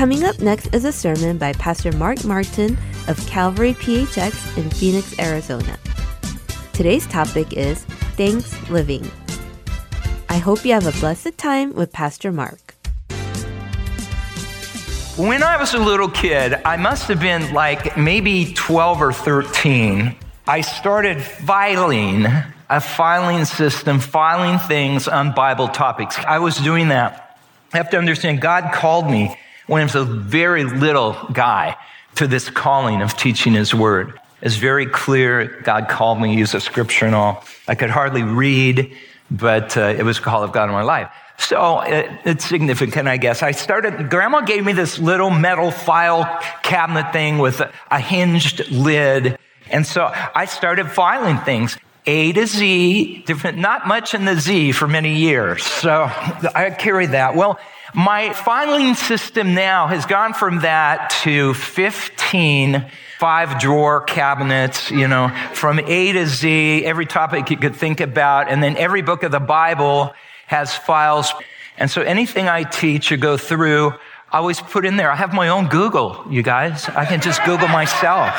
Coming up next is a sermon by Pastor Mark Martin of Calvary PHX in Phoenix, Arizona. Today's topic is Thanks Living. I hope you have a blessed time with Pastor Mark. When I was a little kid, I must have been like maybe 12 or 13. I started filing a filing system, filing things on Bible topics. I was doing that. I have to understand, God called me was a very little guy to this calling of teaching His Word. It's very clear God called me, use of scripture and all. I could hardly read, but uh, it was a call of God in my life. So it, it's significant, I guess. I started, grandma gave me this little metal file cabinet thing with a, a hinged lid. And so I started filing things. A to Z, different, not much in the Z for many years. So I carried that. Well, my filing system now has gone from that to 15 five drawer cabinets, you know, from A to Z, every topic you could think about. And then every book of the Bible has files. And so anything I teach or go through, I always put in there. I have my own Google, you guys. I can just Google myself.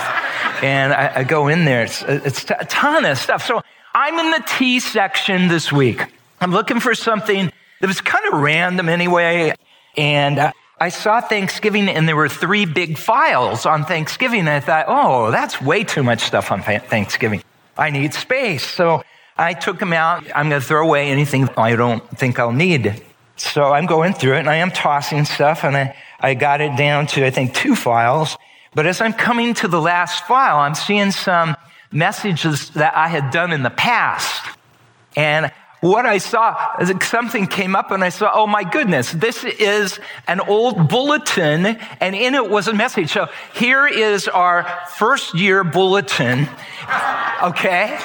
And I, I go in there. It's, it's a ton of stuff. So I'm in the T section this week. I'm looking for something that was kind of random anyway. And uh, I saw Thanksgiving and there were three big files on Thanksgiving. And I thought, oh, that's way too much stuff on Thanksgiving. I need space. So I took them out. I'm going to throw away anything I don't think I'll need. So I'm going through it and I am tossing stuff and I, I got it down to, I think, two files. But as I'm coming to the last file, I'm seeing some messages that I had done in the past. And what I saw, something came up and I saw, oh my goodness, this is an old bulletin and in it was a message. So here is our first year bulletin. Okay.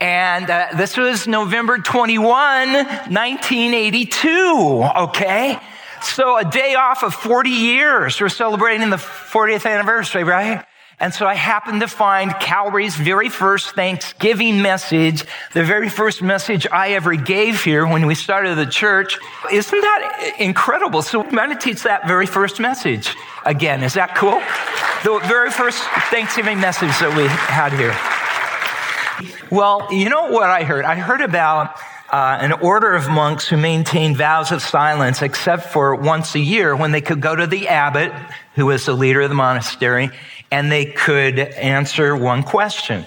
And uh, this was November 21, 1982. Okay. So a day off of 40 years. We're celebrating the 40th anniversary, right? And so I happened to find Calvary's very first Thanksgiving message, the very first message I ever gave here when we started the church. Isn't that incredible? So I'm going to teach that very first message again. Is that cool? The very first Thanksgiving message that we had here. Well, you know what I heard? I heard about uh, an order of monks who maintained vows of silence except for once a year when they could go to the abbot, who was the leader of the monastery, and they could answer one question.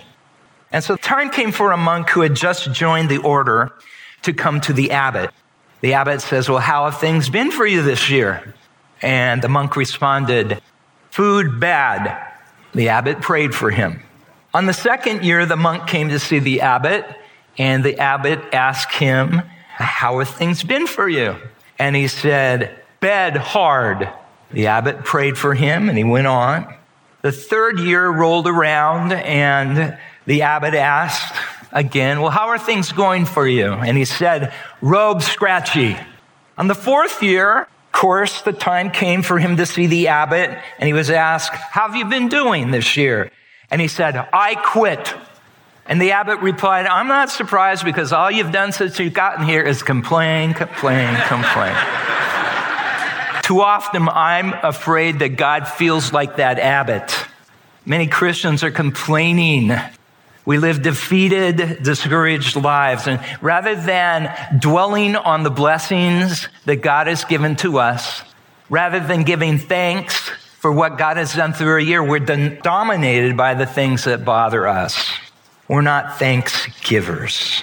And so the time came for a monk who had just joined the order to come to the abbot. The abbot says, Well, how have things been for you this year? And the monk responded, Food bad. The abbot prayed for him. On the second year, the monk came to see the abbot, and the abbot asked him, How have things been for you? And he said, Bed hard. The abbot prayed for him, and he went on. The third year rolled around and the abbot asked again, well, how are things going for you? And he said, robe scratchy. On the fourth year, of course, the time came for him to see the abbot and he was asked, how have you been doing this year? And he said, I quit. And the abbot replied, I'm not surprised because all you've done since you've gotten here is complain, complain, complain. Too often I'm afraid that God feels like that abbot. Many Christians are complaining. We live defeated, discouraged lives. And rather than dwelling on the blessings that God has given to us, rather than giving thanks for what God has done through a year, we're dominated by the things that bother us. We're not thanksgivers.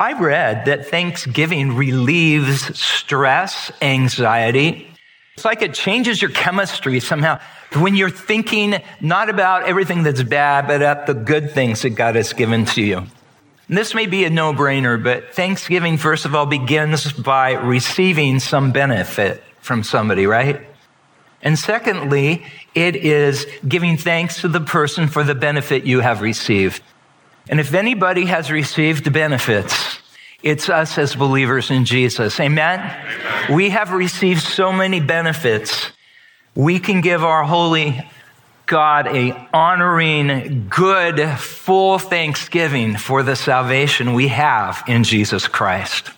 I read that Thanksgiving relieves stress, anxiety, it's like it changes your chemistry somehow when you're thinking not about everything that's bad, but about the good things that God has given to you. And this may be a no brainer, but Thanksgiving, first of all, begins by receiving some benefit from somebody, right? And secondly, it is giving thanks to the person for the benefit you have received. And if anybody has received the benefits, it's us as believers in Jesus. Amen? Amen? We have received so many benefits. We can give our holy God a honoring, good, full thanksgiving for the salvation we have in Jesus Christ.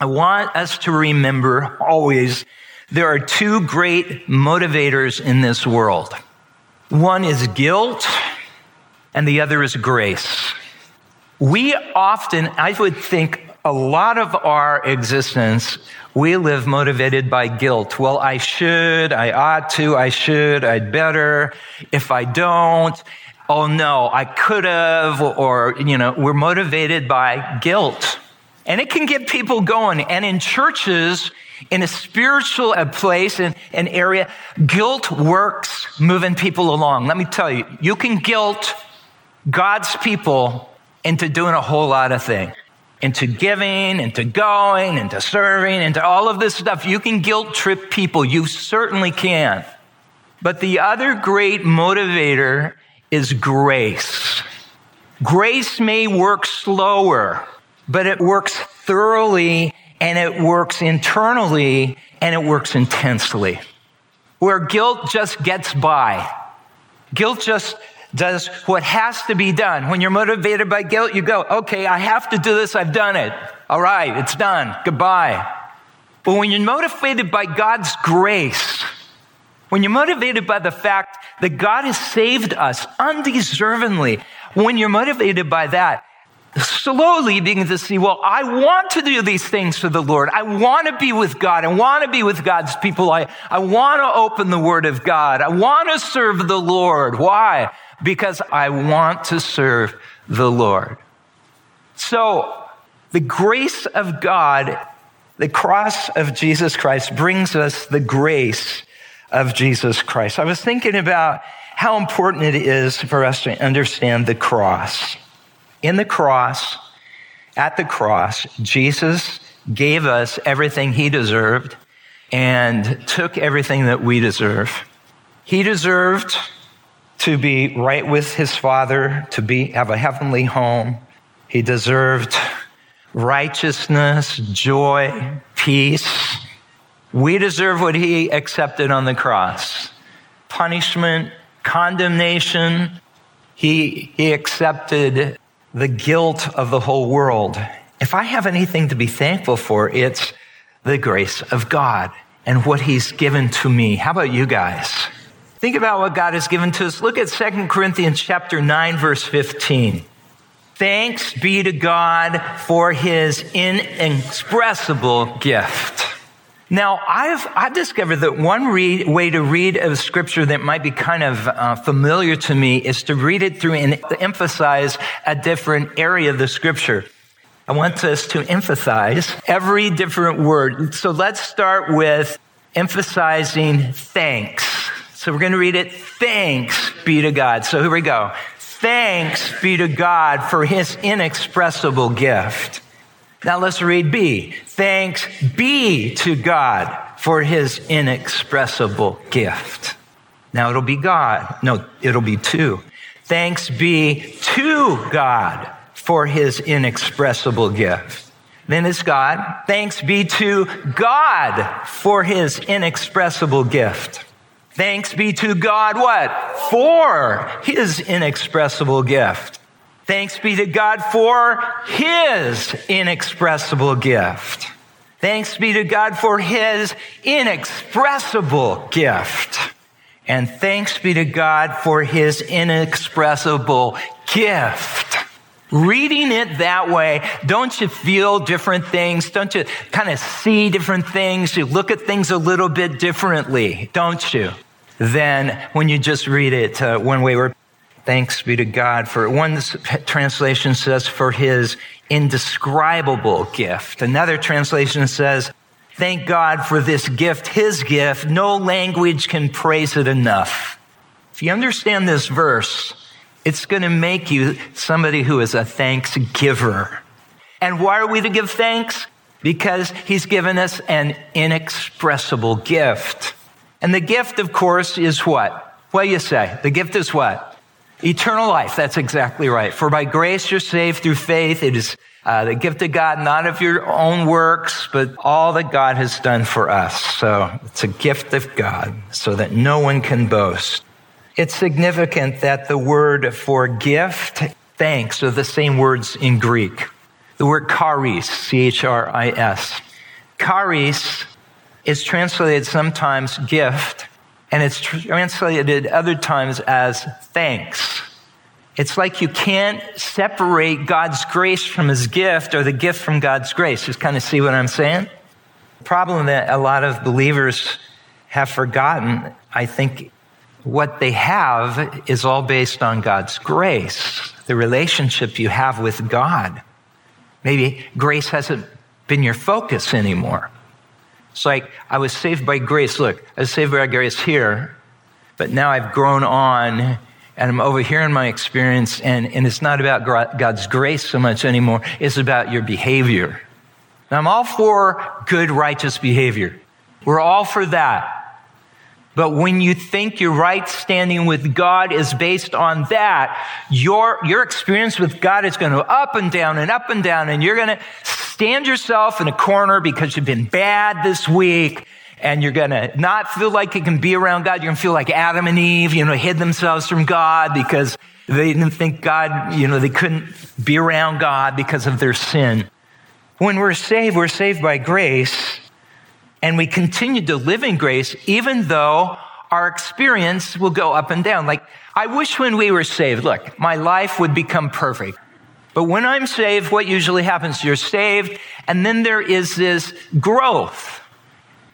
I want us to remember always There are two great motivators in this world. One is guilt and the other is grace. We often, I would think, a lot of our existence, we live motivated by guilt. Well, I should, I ought to, I should, I'd better. If I don't, oh no, I could have, or, you know, we're motivated by guilt. And it can get people going. And in churches, in a spiritual place, in an area, guilt works moving people along. Let me tell you, you can guilt God's people into doing a whole lot of things. Into giving, into going, into serving, into all of this stuff. You can guilt trip people. You certainly can. But the other great motivator is grace. Grace may work slower but it works thoroughly and it works internally and it works intensely. Where guilt just gets by. Guilt just does what has to be done. When you're motivated by guilt, you go, okay, I have to do this. I've done it. All right. It's done. Goodbye. But when you're motivated by God's grace, when you're motivated by the fact that God has saved us undeservingly, when you're motivated by that, slowly begin to see, well, I want to do these things for the Lord. I want to be with God. I want to be with God's people. I, I want to open the Word of God. I want to serve the Lord. Why? Because I want to serve the Lord. So, the grace of God, the cross of Jesus Christ brings us the grace of Jesus Christ. I was thinking about how important it is for us to understand the cross. In the cross, at the cross, Jesus gave us everything he deserved and took everything that we deserve. He deserved to be right with his father, to be, have a heavenly home. He deserved righteousness, joy, peace. We deserve what he accepted on the cross. Punishment, condemnation. He, he accepted the guilt of the whole world. If I have anything to be thankful for, it's the grace of God and what he's given to me. How about you guys? Think about what God has given to us. Look at 2 Corinthians chapter 9 verse 15. Thanks be to God for his inexpressible gift. Now, I've, I've discovered that one read, way to read a scripture that might be kind of uh, familiar to me is to read it through and emphasize a different area of the scripture. I want us to emphasize every different word. So let's start with emphasizing thanks. So we're going to read it. Thanks be to God. So here we go. Thanks be to God for his inexpressible gift. Now let's read B. Thanks be to God for his inexpressible gift. Now it'll be God. No, it'll be two. Thanks be to God for his inexpressible gift. Then it's God. Thanks be to God for his inexpressible gift. Thanks be to God what? For his inexpressible gift. Thanks be to God for His inexpressible gift. Thanks be to God for His inexpressible gift. And thanks be to God for His inexpressible gift. Reading it that way, don't you feel different things? Don't you kind of see different things? You look at things a little bit differently, don't you? Than when you just read it uh, one way or Thanks be to God for one translation says for his indescribable gift. Another translation says, thank God for this gift, his gift. No language can praise it enough. If you understand this verse, it's going to make you somebody who is a thanks giver. And why are we to give thanks? Because he's given us an inexpressible gift. And the gift, of course, is what? What do you say? The gift is what? Eternal life. That's exactly right. For by grace you're saved through faith. It is uh, the gift of God, not of your own works, but all that God has done for us. So it's a gift of God so that no one can boast. It's significant that the word for gift, thanks, are the same words in Greek. The word charis, C-H-R-I-S. Charis is translated sometimes gift, and it's translated other times as thanks. It's like you can't separate God's grace from his gift or the gift from God's grace. Just kind of see what I'm saying? The problem that a lot of believers have forgotten, I think what they have is all based on God's grace, the relationship you have with God. Maybe grace hasn't been your focus anymore. It's like I was saved by grace. Look, I was saved by grace here, but now I've grown on and I'm over here in my experience, and, and it's not about God's grace so much anymore. It's about your behavior. Now, I'm all for good, righteous behavior. We're all for that. But when you think your right standing with God is based on that, your, your experience with God is going to up and down and up and down, and you're going to stand yourself in a corner because you've been bad this week, and you're going to not feel like you can be around God. You're going to feel like Adam and Eve, you know, hid themselves from God because they didn't think God, you know, they couldn't be around God because of their sin. When we're saved, we're saved by grace and we continue to live in grace, even though our experience will go up and down. Like, I wish when we were saved, look, my life would become perfect. But when I'm saved, what usually happens? You're saved, and then there is this growth.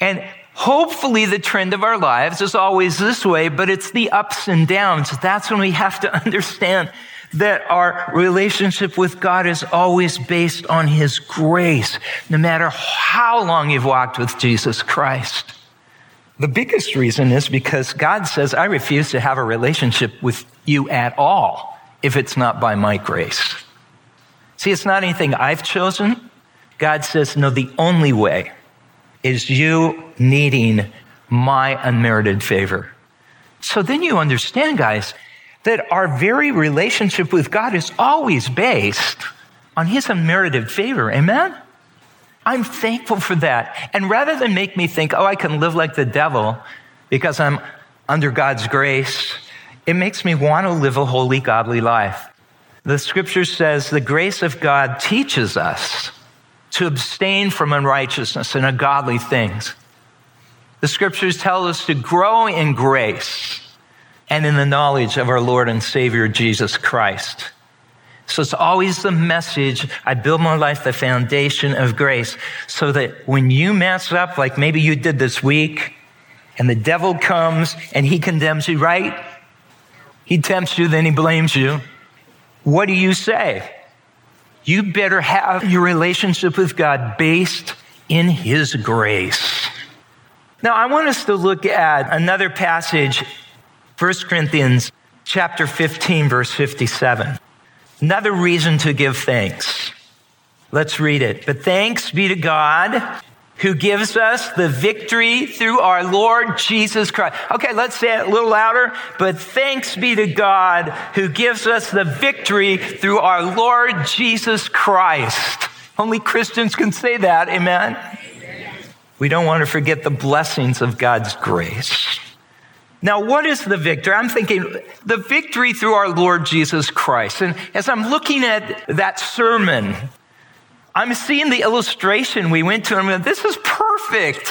And hopefully the trend of our lives is always this way, but it's the ups and downs. That's when we have to understand that our relationship with God is always based on His grace, no matter how long you've walked with Jesus Christ. The biggest reason is because God says, I refuse to have a relationship with you at all if it's not by my grace. See, it's not anything I've chosen. God says, no, the only way is you needing my unmerited favor. So then you understand, guys, that our very relationship with God is always based on His unmerited favor. Amen? I'm thankful for that. And rather than make me think, oh, I can live like the devil because I'm under God's grace, it makes me want to live a holy, godly life. The scripture says the grace of God teaches us to abstain from unrighteousness and ungodly things. The scriptures tell us to grow in grace and in the knowledge of our Lord and Savior Jesus Christ. So it's always the message. I build my life the foundation of grace so that when you mess up, like maybe you did this week, and the devil comes and he condemns you, right? He tempts you, then he blames you. What do you say? You better have your relationship with God based in his grace. Now, I want us to look at another passage 1 Corinthians chapter 15 verse 57. Another reason to give thanks. Let's read it. But thanks be to God who gives us the victory through our Lord Jesus Christ. Okay, let's say it a little louder. But thanks be to God who gives us the victory through our Lord Jesus Christ. Only Christians can say that. Amen. We don't want to forget the blessings of God's grace. Now, what is the victory? I'm thinking the victory through our Lord Jesus Christ. And as I'm looking at that sermon, I'm seeing the illustration we went to, and I'm going, this is perfect.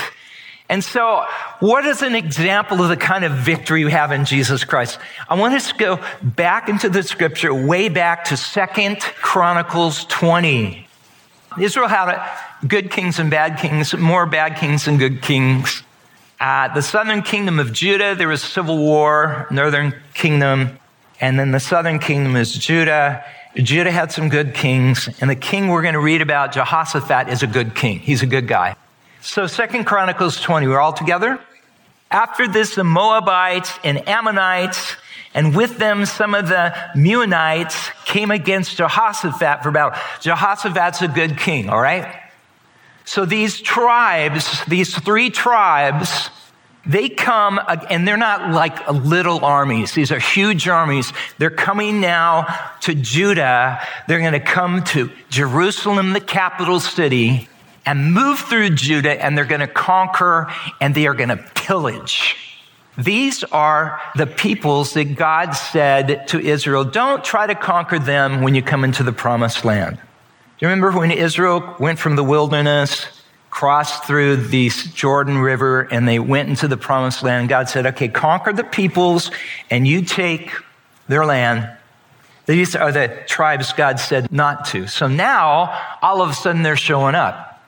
And so, what is an example of the kind of victory we have in Jesus Christ? I want us to go back into the scripture, way back to Second Chronicles 20. Israel had good kings and bad kings, more bad kings than good kings. Uh, the southern kingdom of Judah, there was civil war, northern kingdom, and then the southern kingdom is Judah. Judah had some good kings, and the king we're going to read about, Jehoshaphat, is a good king. He's a good guy. So Second Chronicles 20, we're all together? After this, the Moabites and Ammonites, and with them some of the Meunites came against Jehoshaphat for battle. Jehoshaphat's a good king, all right? So these tribes, these three tribes, they come and they're not like little armies. These are huge armies. They're coming now to Judah. They're going to come to Jerusalem, the capital city, and move through Judah and they're going to conquer and they are going to pillage. These are the peoples that God said to Israel, don't try to conquer them when you come into the promised land. You remember when Israel went from the wilderness, crossed through the Jordan River and they went into the promised land. God said, okay, conquer the peoples and you take their land. These are the tribes God said not to. So now, all of a sudden, they're showing up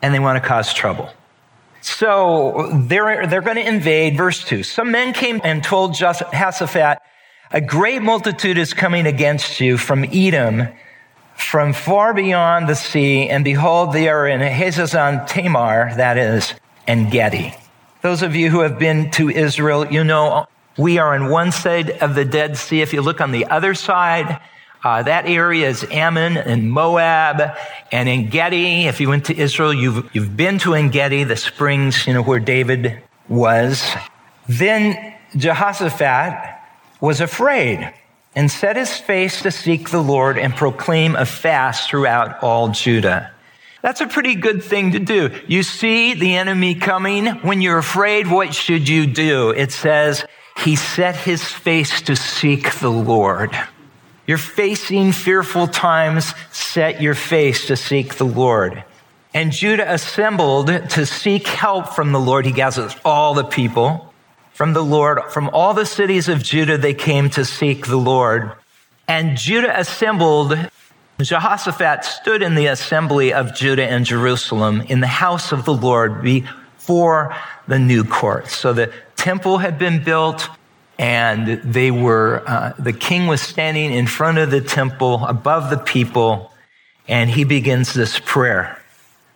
and they want to cause trouble. So they're, they're going to invade. Verse 2. Some men came and told Jehoshaphat, a great multitude is coming against you from Edom, from far beyond the sea, and behold, they are in Hazazon Tamar, that is, En Gedi. Those of you who have been to Israel, you know we are on one side of the Dead Sea. If you look on the other side, uh, that area is Ammon and Moab and En Gedi. If you went to Israel, you've, you've been to En Gedi, the springs, you know, where David was. Then Jehoshaphat was afraid and set his face to seek the Lord and proclaim a fast throughout all Judah. That's a pretty good thing to do. You see the enemy coming. When you're afraid, what should you do? It says, he set his face to seek the Lord. You're facing fearful times, set your face to seek the Lord. And Judah assembled to seek help from the Lord. He gathers all the people from the Lord. From all the cities of Judah, they came to seek the Lord. And Judah assembled. Jehoshaphat stood in the assembly of Judah and Jerusalem in the house of the Lord before the new court. So the temple had been built and they were, uh, the king was standing in front of the temple above the people and he begins this prayer.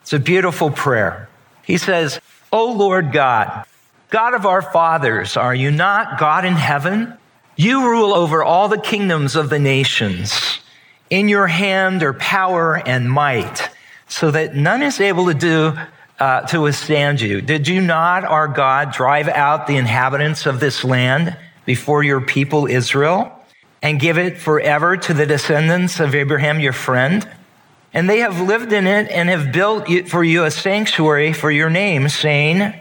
It's a beautiful prayer. He says, O Lord God, God of our fathers, are you not God in heaven? You rule over all the kingdoms of the nations. In your hand are power and might, so that none is able to do uh, to withstand you. Did you not, our God, drive out the inhabitants of this land before your people Israel and give it forever to the descendants of Abraham, your friend? And they have lived in it and have built for you a sanctuary for your name, saying,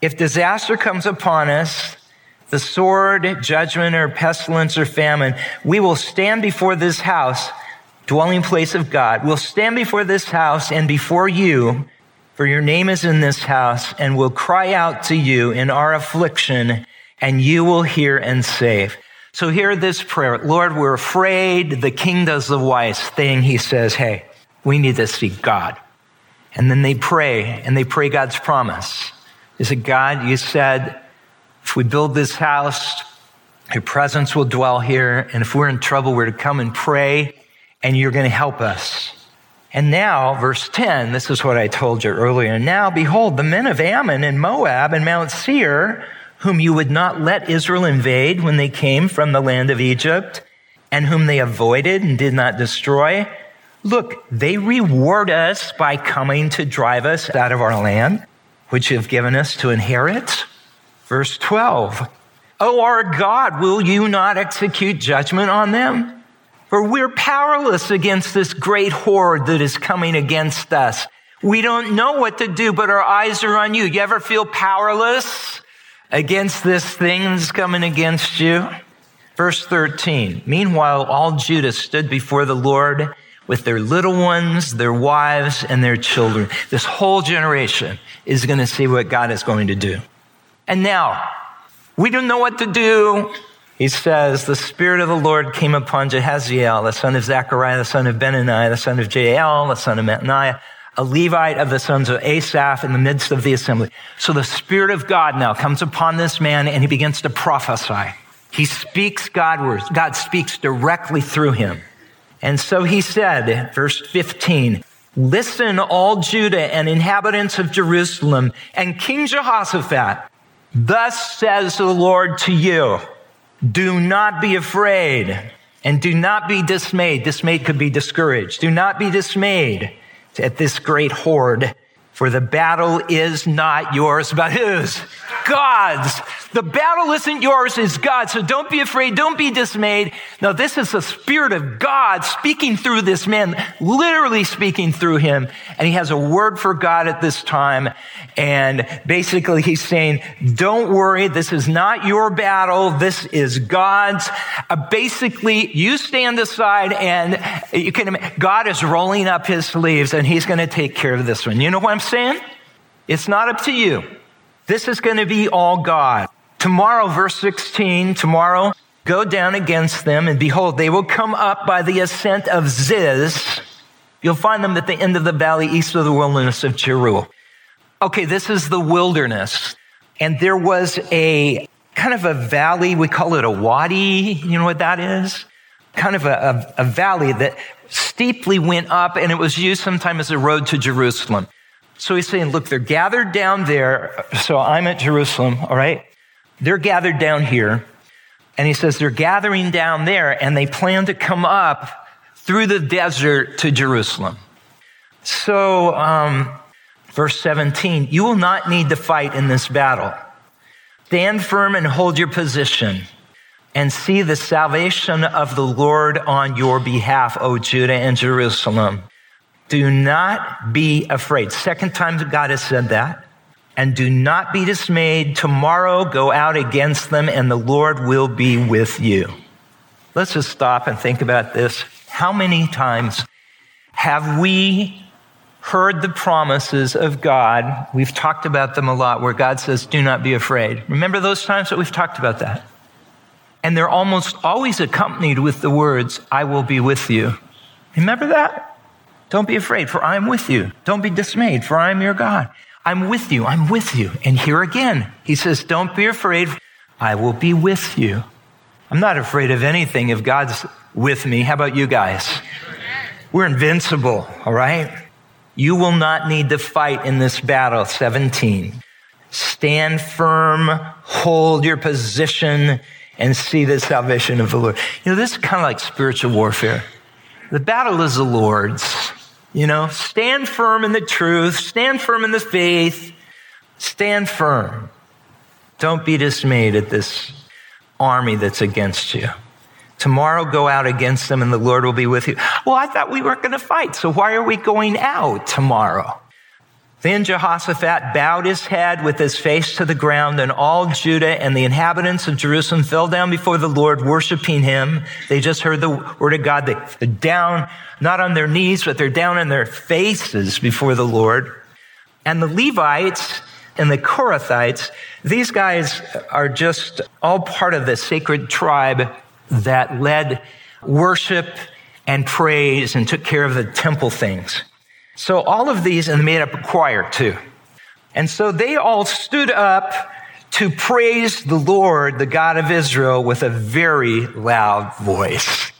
if disaster comes upon us, the sword, judgment, or pestilence or famine, we will stand before this house, dwelling place of God. We'll stand before this house and before you for your name is in this house and we'll cry out to you in our affliction and you will hear and save. So hear this prayer. Lord, we're afraid. The king does the wise thing. He says, Hey, we need to seek God. And then they pray and they pray God's promise. Is said, God, you said, if we build this house, your presence will dwell here. And if we're in trouble, we're to come and pray and you're going to help us. And now, verse 10, this is what I told you earlier. Now, behold, the men of Ammon and Moab and Mount Seir, whom you would not let Israel invade when they came from the land of Egypt, and whom they avoided and did not destroy, look, they reward us by coming to drive us out of our land, which you have given us to inherit. Verse 12. Oh, our God, will you not execute judgment on them? For we're powerless against this great horde that is coming against us. We don't know what to do, but our eyes are on you. You ever feel powerless against this thing that's coming against you? Verse 13. Meanwhile, all Judah stood before the Lord with their little ones, their wives, and their children. This whole generation is going to see what God is going to do. And now, we don't know what to do he says, the Spirit of the Lord came upon Jehaziel, the son of Zechariah, the son of Benaniah, the son of Jael, the son of Mattaniah, a Levite of the sons of Asaph in the midst of the assembly. So the Spirit of God now comes upon this man and he begins to prophesy. He speaks God words. God speaks directly through him. And so he said, verse 15, listen, all Judah and inhabitants of Jerusalem and King Jehoshaphat. Thus says the Lord to you. Do not be afraid and do not be dismayed. Dismayed could be discouraged. Do not be dismayed at this great horde, for the battle is not yours, but whose? God's. The battle isn't yours, it's God. So don't be afraid. Don't be dismayed. No, this is the Spirit of God speaking through this man, literally speaking through him. And he has a word for God at this time. And basically he's saying, don't worry. This is not your battle. This is God's. Uh, basically, you stand aside and you can, God is rolling up his sleeves and he's going to take care of this one. You know what I'm saying? It's not up to you. This is going to be all God. Tomorrow, verse 16, tomorrow, go down against them, and behold, they will come up by the ascent of Ziz. You'll find them at the end of the valley east of the wilderness of Jeruel. Okay, this is the wilderness. And there was a kind of a valley, we call it a wadi. You know what that is? Kind of a, a, a valley that steeply went up, and it was used sometimes as a road to Jerusalem. So he's saying, look, they're gathered down there. So I'm at Jerusalem, all right? They're gathered down here. And he says they're gathering down there and they plan to come up through the desert to Jerusalem. So, um, verse 17, you will not need to fight in this battle. Stand firm and hold your position and see the salvation of the Lord on your behalf, O Judah and Jerusalem. Do not be afraid. Second time God has said that. And do not be dismayed. Tomorrow go out against them and the Lord will be with you. Let's just stop and think about this. How many times have we heard the promises of God? We've talked about them a lot where God says, do not be afraid. Remember those times that we've talked about that? And they're almost always accompanied with the words, I will be with you. Remember that? Don't be afraid, for I am with you. Don't be dismayed, for I am your God. I'm with you. I'm with you. And here again, he says, don't be afraid. I will be with you. I'm not afraid of anything if God's with me. How about you guys? We're invincible, all right? You will not need to fight in this battle. 17. Stand firm, hold your position, and see the salvation of the Lord. You know, this is kind of like spiritual warfare. The battle is the Lord's. You know, stand firm in the truth, stand firm in the faith, stand firm. Don't be dismayed at this army that's against you. Tomorrow go out against them and the Lord will be with you. Well, I thought we weren't going to fight. So why are we going out tomorrow? Then Jehoshaphat bowed his head with his face to the ground, and all Judah and the inhabitants of Jerusalem fell down before the Lord, worshiping him. They just heard the word of God. They're down, not on their knees, but they're down on their faces before the Lord. And the Levites and the Korathites, these guys are just all part of the sacred tribe that led worship and praise and took care of the temple things. So all of these, and they made up a choir too. And so they all stood up to praise the Lord, the God of Israel, with a very loud voice.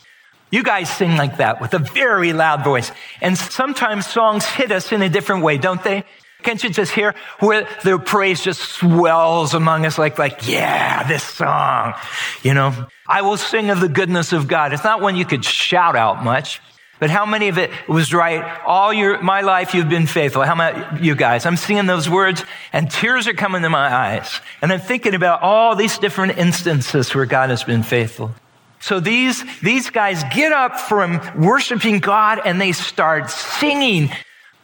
You guys sing like that with a very loud voice. And sometimes songs hit us in a different way, don't they? Can't you just hear where the praise just swells among us like, like, yeah, this song, you know? I will sing of the goodness of God. It's not one you could shout out much. But how many of it was right? All your, my life you've been faithful. How about you guys? I'm singing those words and tears are coming to my eyes. And I'm thinking about all these different instances where God has been faithful. So these, these guys get up from worshiping God and they start singing,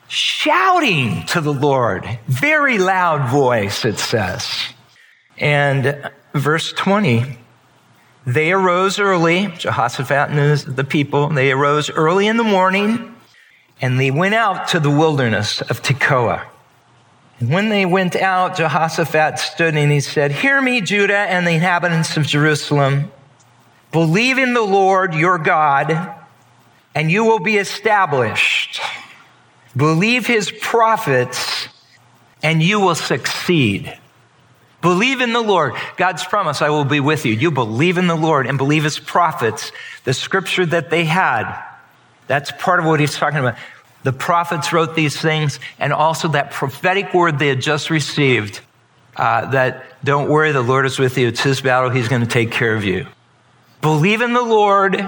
shouting to the Lord. Very loud voice, it says. And verse 20, they arose early, Jehoshaphat and the people, they arose early in the morning and they went out to the wilderness of Tekoa. And when they went out, Jehoshaphat stood and he said, Hear me, Judah and the inhabitants of Jerusalem. Believe in the Lord your God and you will be established. Believe his prophets and you will succeed. Believe in the Lord. God's promise, I will be with you. You believe in the Lord and believe his prophets, the scripture that they had. That's part of what he's talking about. The prophets wrote these things and also that prophetic word they had just received uh, that don't worry, the Lord is with you. It's his battle. He's going to take care of you. Believe in the Lord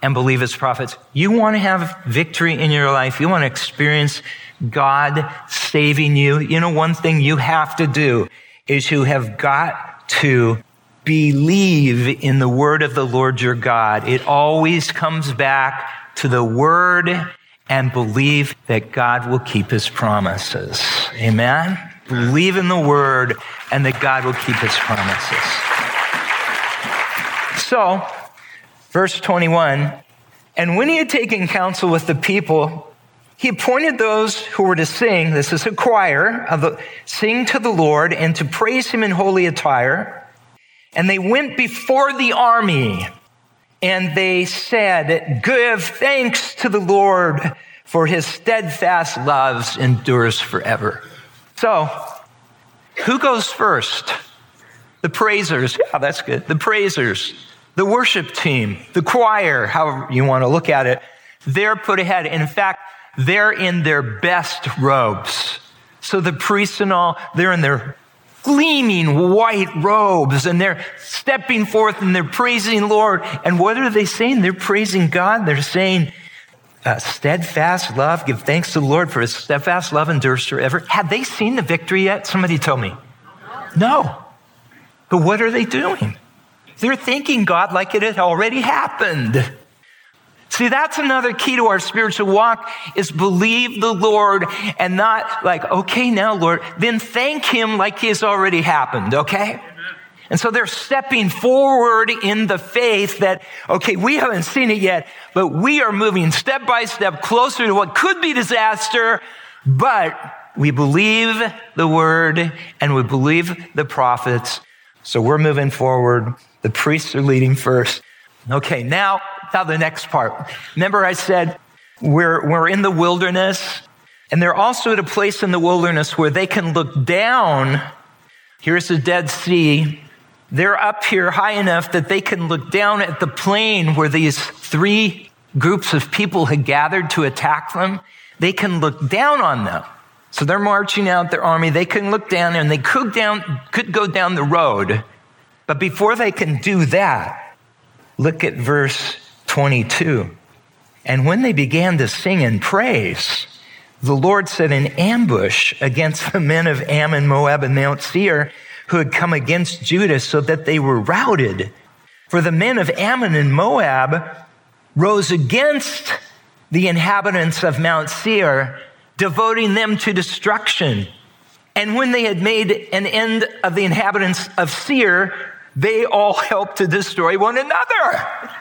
and believe his prophets. You want to have victory in your life. You want to experience God saving you. You know, one thing you have to do is you have got to believe in the word of the Lord your God. It always comes back to the word and believe that God will keep his promises. Amen? Believe in the word and that God will keep his promises. So, verse 21, and when he had taken counsel with the people, he appointed those who were to sing, this is a choir, of the, sing to the Lord and to praise him in holy attire. And they went before the army and they said, give thanks to the Lord for his steadfast loves endures forever. So, who goes first? The praisers. Yeah, that's good. The praisers, the worship team, the choir, however you want to look at it. They're put ahead. In fact, they're in their best robes. So the priests and all, they're in their gleaming white robes and they're stepping forth and they're praising Lord. And what are they saying? They're praising God. They're saying, uh, steadfast love, give thanks to the Lord for his steadfast love endures forever. Had they seen the victory yet? Somebody told me. No. But what are they doing? They're thanking God like it had already happened. See, that's another key to our spiritual walk is believe the Lord and not like, okay, now Lord, then thank Him like He has already happened, okay? And so they're stepping forward in the faith that, okay, we haven't seen it yet, but we are moving step by step closer to what could be disaster, but we believe the word and we believe the prophets. So we're moving forward. The priests are leading first. Okay, now now the next part. Remember I said we're, we're in the wilderness and they're also at a place in the wilderness where they can look down. Here's the Dead Sea. They're up here high enough that they can look down at the plain where these three groups of people had gathered to attack them. They can look down on them. So they're marching out their army. They can look down and they could down, could go down the road. But before they can do that, look at verse 22. And when they began to sing and praise, the Lord set an ambush against the men of Ammon, Moab, and Mount Seir who had come against Judah so that they were routed. For the men of Ammon and Moab rose against the inhabitants of Mount Seir, devoting them to destruction. And when they had made an end of the inhabitants of Seir, they all helped to destroy one another.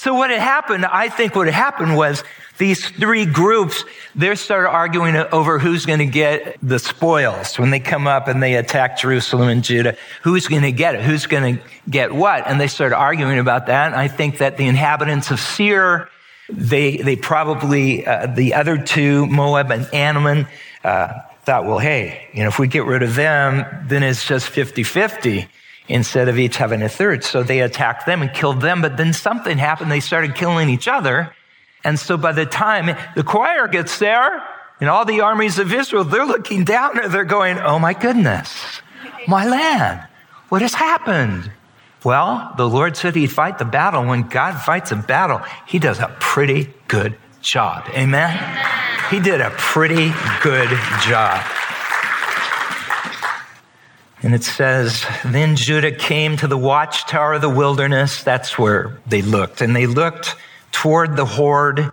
So what had happened, I think what had happened was these three groups, they started arguing over who's going to get the spoils when they come up and they attack Jerusalem and Judah. Who's going to get it? Who's going to get what? And they started arguing about that. And I think that the inhabitants of Seir, they, they probably, uh, the other two, Moab and Ammon, uh, thought, well, hey, you know, if we get rid of them, then it's just 50-50 instead of each having a third. So they attacked them and killed them. But then something happened. They started killing each other. And so by the time the choir gets there and all the armies of Israel, they're looking down and they're going, Oh my goodness, my land, what has happened? Well, the Lord said he'd fight the battle. When God fights a battle, he does a pretty good job. Amen? He did a pretty good job. And it says, Then Judah came to the watchtower of the wilderness. That's where they looked. And they looked toward the horde.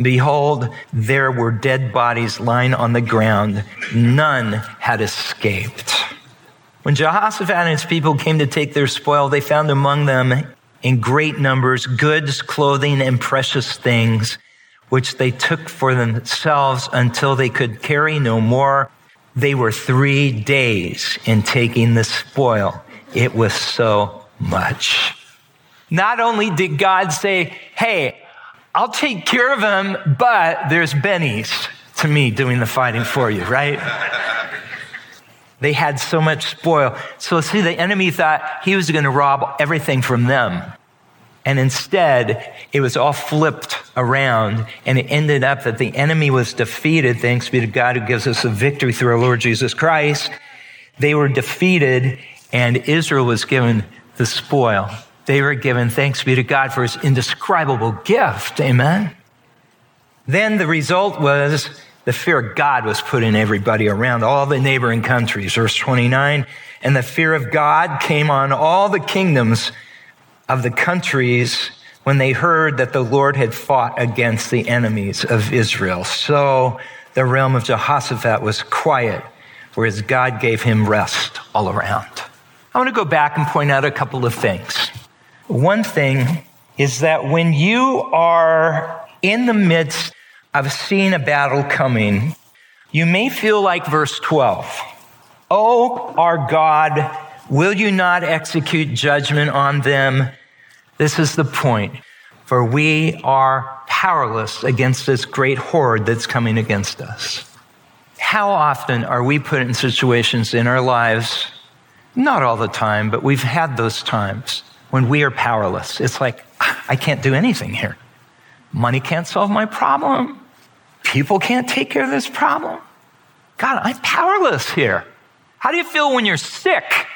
Behold, there were dead bodies lying on the ground. None had escaped. When Jehoshaphat and his people came to take their spoil, they found among them in great numbers goods, clothing, and precious things, which they took for themselves until they could carry no more they were three days in taking the spoil. It was so much. Not only did God say, Hey, I'll take care of them, but there's bennies to me doing the fighting for you, right? they had so much spoil. So see, the enemy thought he was going to rob everything from them. And instead, it was all flipped around and it ended up that the enemy was defeated. Thanks be to God who gives us a victory through our Lord Jesus Christ. They were defeated and Israel was given the spoil. They were given thanks be to God for his indescribable gift. Amen. Then the result was The fear of God was put in everybody around all the neighboring countries. Verse 29. And the fear of God came on all the kingdoms of the countries when they heard that the Lord had fought against the enemies of Israel. So the realm of Jehoshaphat was quiet, whereas God gave him rest all around. I want to go back and point out a couple of things. One thing is that when you are in the midst of seeing a battle coming, you may feel like verse 12. Oh, our God, will you not execute judgment on them? This is the point. For we are powerless against this great horde that's coming against us. How often are we put in situations in our lives, not all the time, but we've had those times when we are powerless? It's like, ah, I can't do anything here. Money can't solve my problem. People can't take care of this problem. God, I'm powerless here. How do you feel when you're sick?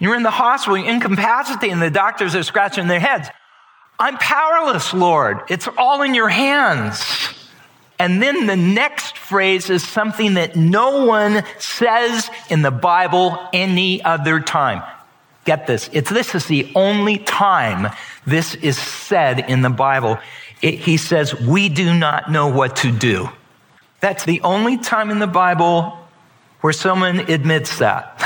You're in the hospital, you're incapacitated, and the doctors are scratching their heads. I'm powerless, Lord. It's all in your hands. And then the next phrase is something that no one says in the Bible any other time. Get this. It's, this is the only time this is said in the Bible. It, he says, we do not know what to do. That's the only time in the Bible where someone admits that.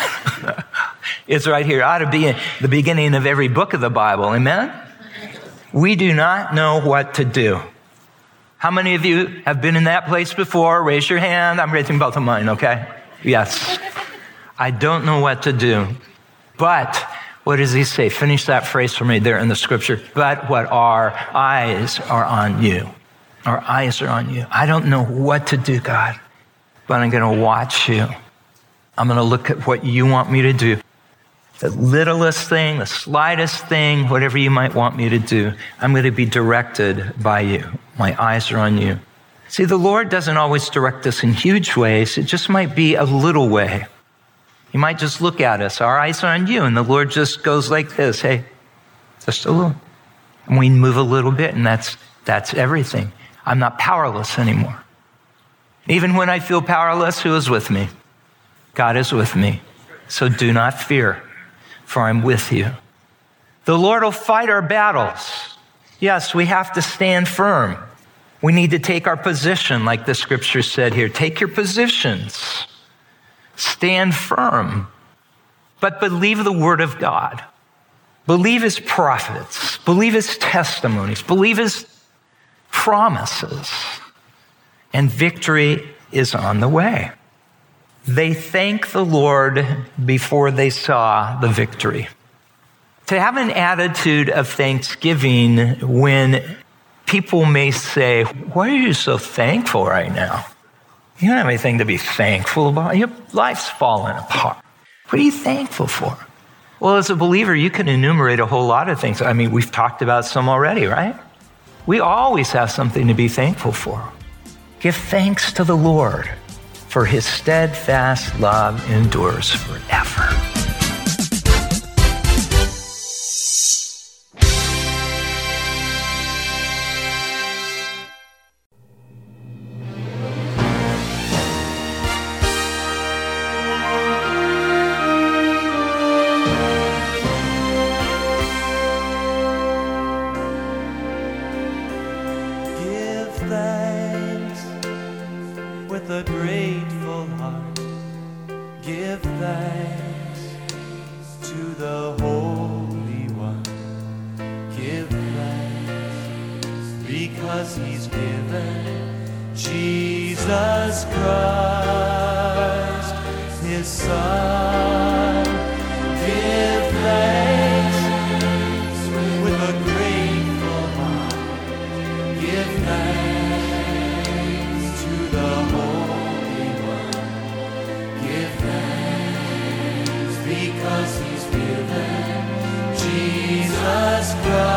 it's right here. It ought to be the beginning of every book of the Bible. Amen? We do not know what to do. How many of you have been in that place before? Raise your hand. I'm raising both of mine, okay? Yes. I don't know what to do. But what does he say? Finish that phrase for me there in the scripture. But what our eyes are on you. Our eyes are on you. I don't know what to do, God, but I'm going to watch you. I'm going to look at what you want me to do. The littlest thing, the slightest thing, whatever you might want me to do, I'm going to be directed by you. My eyes are on you. See, the Lord doesn't always direct us in huge ways. It just might be a little way. He might just look at us. Our eyes are on you. And the Lord just goes like this. Hey, just a little. And we move a little bit and that's, that's everything. I'm not powerless anymore. Even when I feel powerless, who is with me? God is with me. So do not fear, for I'm with you. The Lord will fight our battles. Yes, we have to stand firm. We need to take our position, like the scripture said here. Take your positions. Stand firm. But believe the word of God. Believe his prophets. Believe his testimonies. Believe his promises. And victory is on the way. They thank the Lord before they saw the victory. To have an attitude of thanksgiving when people may say, Why are you so thankful right now? You don't have anything to be thankful about. Your life's falling apart. What are you thankful for? Well, as a believer, you can enumerate a whole lot of things. I mean, we've talked about some already, right? We always have something to be thankful for. Give thanks to the Lord for his steadfast love endures forever. blood.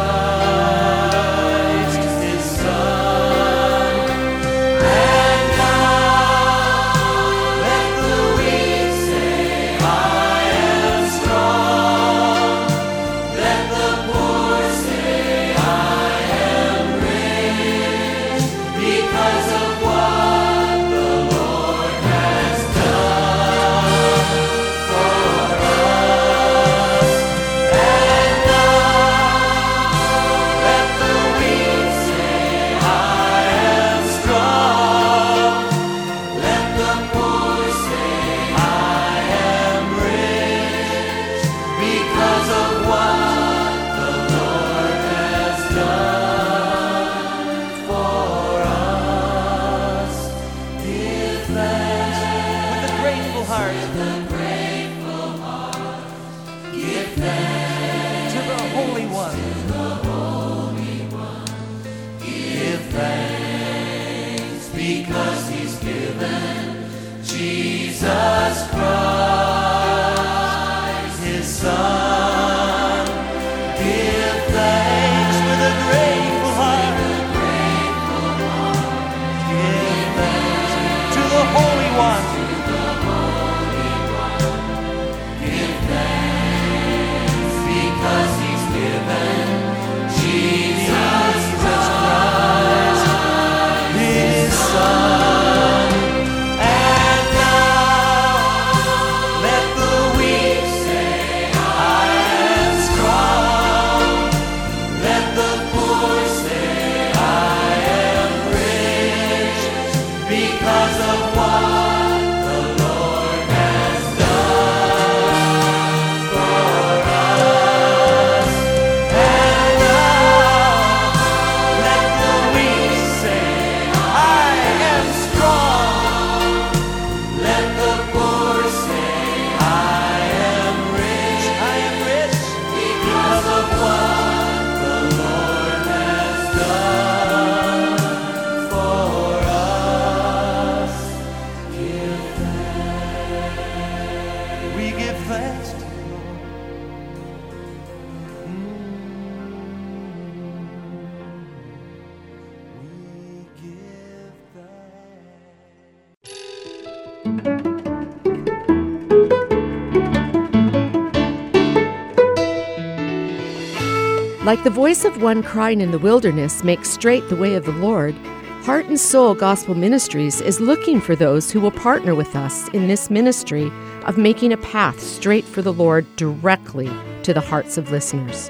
Like the voice of one crying in the wilderness makes straight the way of the Lord, Heart and Seoul Gospel Ministries is looking for those who will partner with us in this ministry of making a path straight for the Lord directly to the hearts of listeners.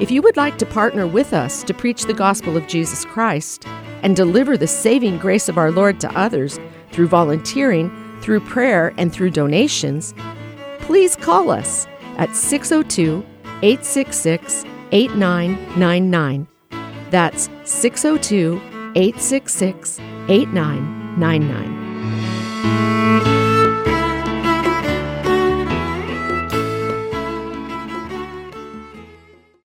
If you would like to partner with us to preach the gospel of Jesus Christ and deliver the saving grace of our Lord to others through volunteering, through prayer, and through donations, please call us at 602 866 8999. That's 602 866 8999.